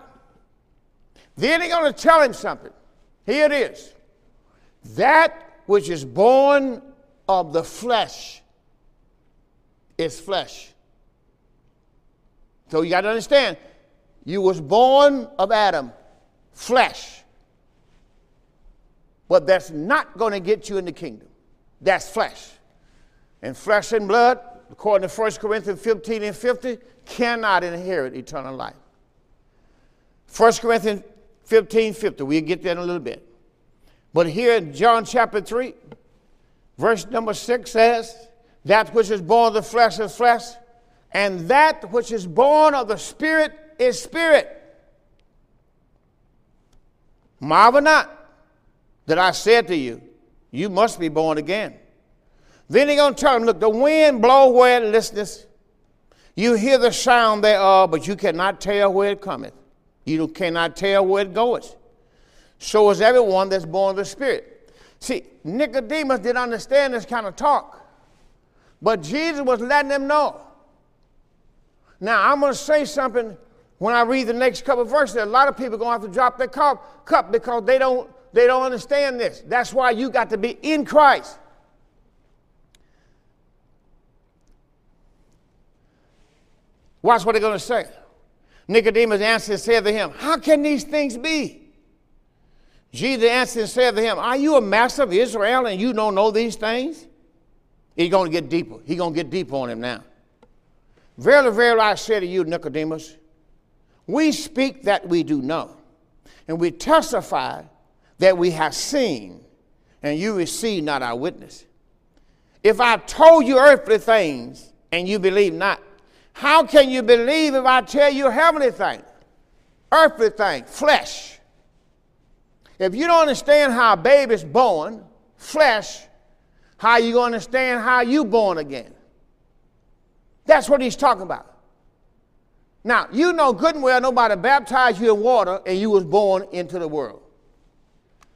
[SPEAKER 1] Then he's going to tell him something. Here it is. That which is born of the flesh is flesh. So you got to understand, you was born of Adam, flesh. But that's not going to get you in the kingdom. That's flesh. And flesh and blood, according to 1 Corinthians 15 and 50, cannot inherit eternal life. 1 Corinthians 15, 50, we'll get there in a little bit. But here in John chapter 3, verse number 6 says, That which is born of the flesh is flesh, and that which is born of the Spirit is spirit. Marvel not that I said to you, You must be born again. Then he's going to tell him, Look, the wind blow where it listeth. You hear the sound thereof, but you cannot tell where it cometh. You cannot tell where it goeth so is everyone that's born of the Spirit. See, Nicodemus didn't understand this kind of talk, but Jesus was letting them know. Now, I'm going to say something when I read the next couple of verses. A lot of people are going to have to drop their cup, because they don't, they don't understand this. That's why you got to be in Christ. Watch what they're going to say. Nicodemus answered and said to him, How can these things be? Jesus answered and said to him, Are you a master of Israel and you don't know these things? He's going to get deeper. He's going to get deeper on him now. Verily, verily, I say to you, Nicodemus, we speak that we do know, and we testify that we have seen, and you receive not our witness. If I told you earthly things and you believe not, how can you believe if I tell you heavenly things? Earthly things, flesh. If you don't understand how a baby is born, flesh, how you going to understand how you born again? That's what he's talking about. Now, you know good and well nobody baptized you in water and you was born into the world.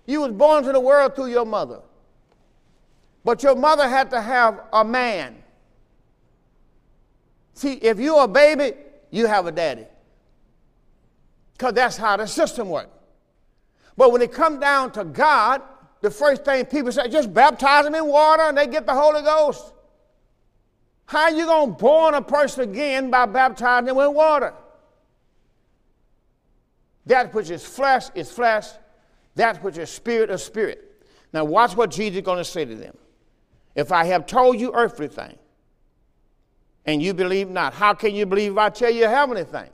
[SPEAKER 1] You was born to the world through your mother. But your mother had to have a man. See, if you're a baby, you have a daddy. Because that's how the system works. But when it comes down to God, the first thing people say, just baptize them in water and they get the Holy Ghost. How are you going to born a person again by baptizing them in water? That which is flesh is flesh, that which is spirit is spirit. Now, watch what Jesus is going to say to them. If I have told you earthly things, and you believe not, how can you believe if I tell you heavenly things?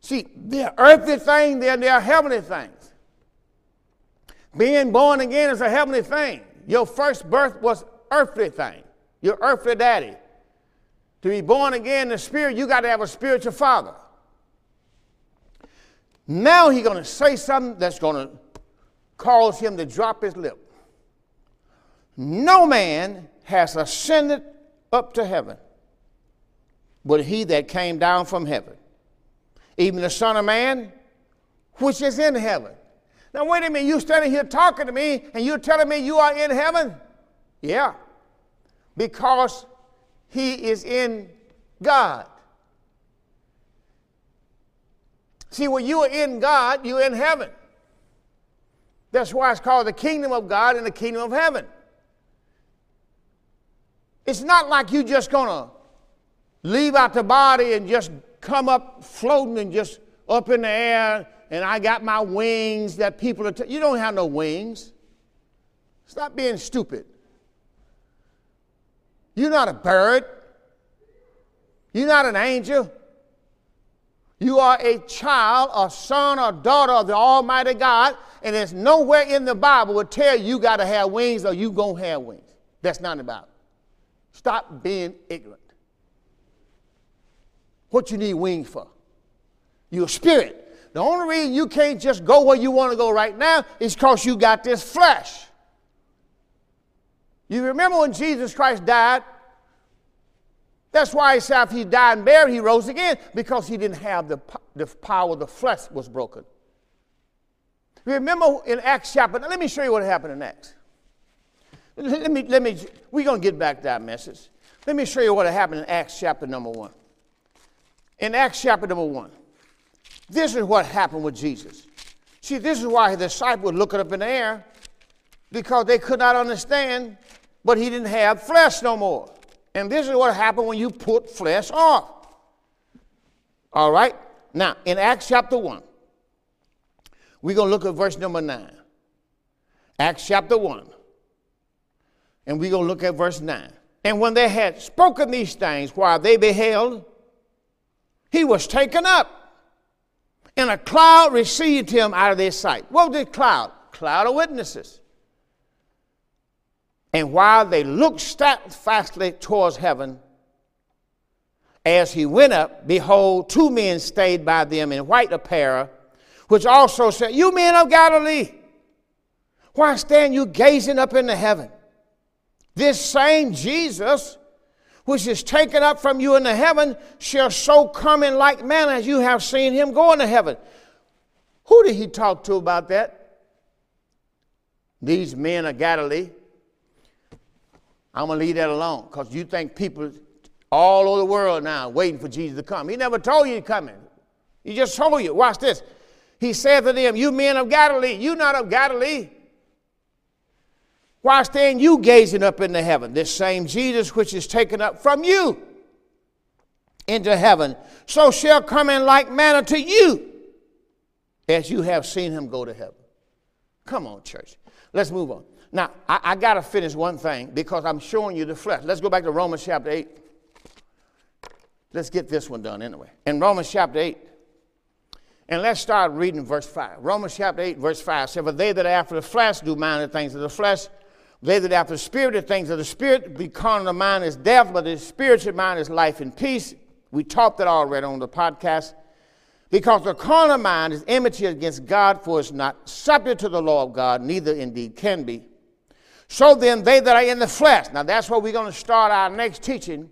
[SPEAKER 1] See, they're earthly things, they're, they're heavenly things. Being born again is a heavenly thing. Your first birth was earthly thing. Your earthly daddy. To be born again in the spirit, you got to have a spiritual father. Now he's going to say something that's going to cause him to drop his lip. No man has ascended up to heaven, but he that came down from heaven, even the Son of Man, which is in heaven. Now, wait a minute, you standing here talking to me and you're telling me you are in heaven? Yeah, because he is in God. See, when you are in God, you're in heaven. That's why it's called the kingdom of God and the kingdom of heaven. It's not like you just gonna leave out the body and just come up floating and just up in the air and I got my wings that people are. T- you don't have no wings. Stop being stupid. You're not a bird. You're not an angel. You are a child, a son or daughter of the Almighty God, and there's nowhere in the Bible will tell you you got to have wings or you gonna have wings. That's not Bible. Stop being ignorant. What you need wings for? You're spirit. The only reason you can't just go where you want to go right now is because you got this flesh. You remember when Jesus Christ died? That's why he said if he died and buried, he rose again, because he didn't have the, the power the flesh was broken. Remember in Acts chapter, let me show you what happened in Acts. Let me, let me, we're going to get back to that message. Let me show you what happened in Acts chapter number one. In Acts chapter number one. This is what happened with Jesus. See, this is why the disciples were looking up in the air because they could not understand, but he didn't have flesh no more. And this is what happened when you put flesh off. All right? Now, in Acts chapter 1, we're going to look at verse number 9. Acts chapter 1. And we're going to look at verse 9. And when they had spoken these things while they beheld, he was taken up and a cloud received him out of their sight. What was the cloud? Cloud of witnesses. And while they looked steadfastly towards heaven, as he went up, behold, two men stayed by them in white apparel, which also said, You men of Galilee, why stand you gazing up into heaven? This same Jesus which is taken up from you into heaven shall so come in like manner as you have seen him go into heaven. Who did he talk to about that? These men of Galilee. I'm going to leave that alone because you think people all over the world now waiting for Jesus to come. He never told you he's coming. He just told you. Watch this. He said to them, You men of Galilee, you not of Galilee. Why stand you gazing up into heaven? This same Jesus which is taken up from you into heaven, so shall come in like manner to you as you have seen him go to heaven. Come on, church. Let's move on. Now, I, I got to finish one thing because I'm showing you the flesh. Let's go back to Romans chapter 8. Let's get this one done anyway. In Romans chapter 8, and let's start reading verse 5. Romans chapter 8, verse 5 says, For they that after the flesh do mind the things of the flesh, they that after the spirit the things of the spirit, the carnal mind is death, but the spiritual mind is life and peace. We talked that already on the podcast. Because the carnal mind is enmity against God, for it's not subject to the law of God, neither indeed can be. So then, they that are in the flesh, now that's where we're going to start our next teaching,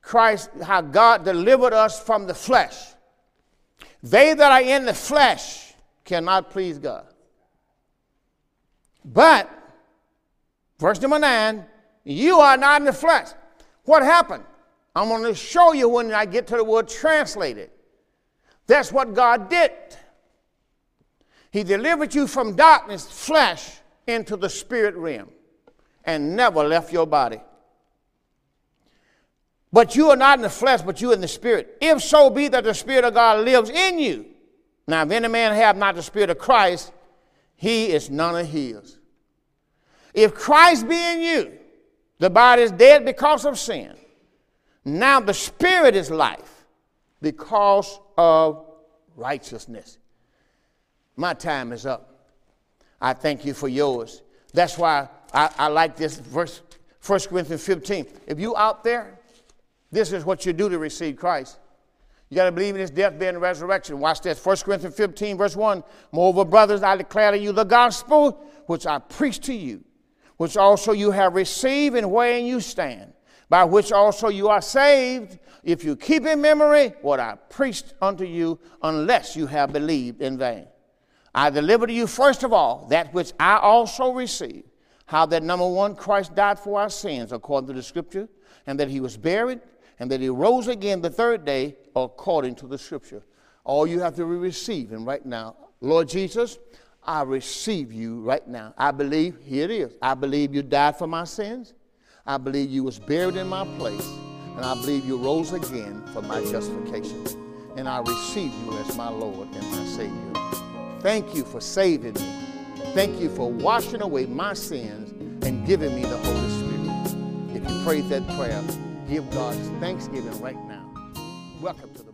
[SPEAKER 1] Christ, how God delivered us from the flesh. They that are in the flesh cannot please God. But, verse number nine, you are not in the flesh. What happened? I'm going to show you when I get to the word translated. That's what God did. He delivered you from darkness, flesh, into the spirit realm and never left your body. But you are not in the flesh, but you in the spirit. If so be that the spirit of God lives in you. Now, if any man have not the spirit of Christ, he is none of his. If Christ be in you, the body is dead because of sin. Now the spirit is life because of righteousness. My time is up. I thank you for yours. That's why I, I like this verse, 1 Corinthians 15. If you out there this is what you do to receive Christ. You got to believe in his death, burial, and resurrection. Watch this. 1 Corinthians 15, verse 1. Moreover, brothers, I declare to you the gospel which I preach to you, which also you have received and wherein you stand, by which also you are saved, if you keep in memory what I preached unto you, unless you have believed in vain. I deliver to you first of all that which I also received, how that number one, Christ died for our sins according to the scripture, and that he was buried and that he rose again the third day according to the scripture. All you have to receive him right now. Lord Jesus, I receive you right now. I believe, here it is. I believe you died for my sins. I believe you was buried in my place. And I believe you rose again for my justification. And I receive you as my Lord and my Savior. Thank you for saving me. Thank you for washing away my sins and giving me the Holy Spirit. If you prayed that prayer, give God thanksgiving right now. Welcome to the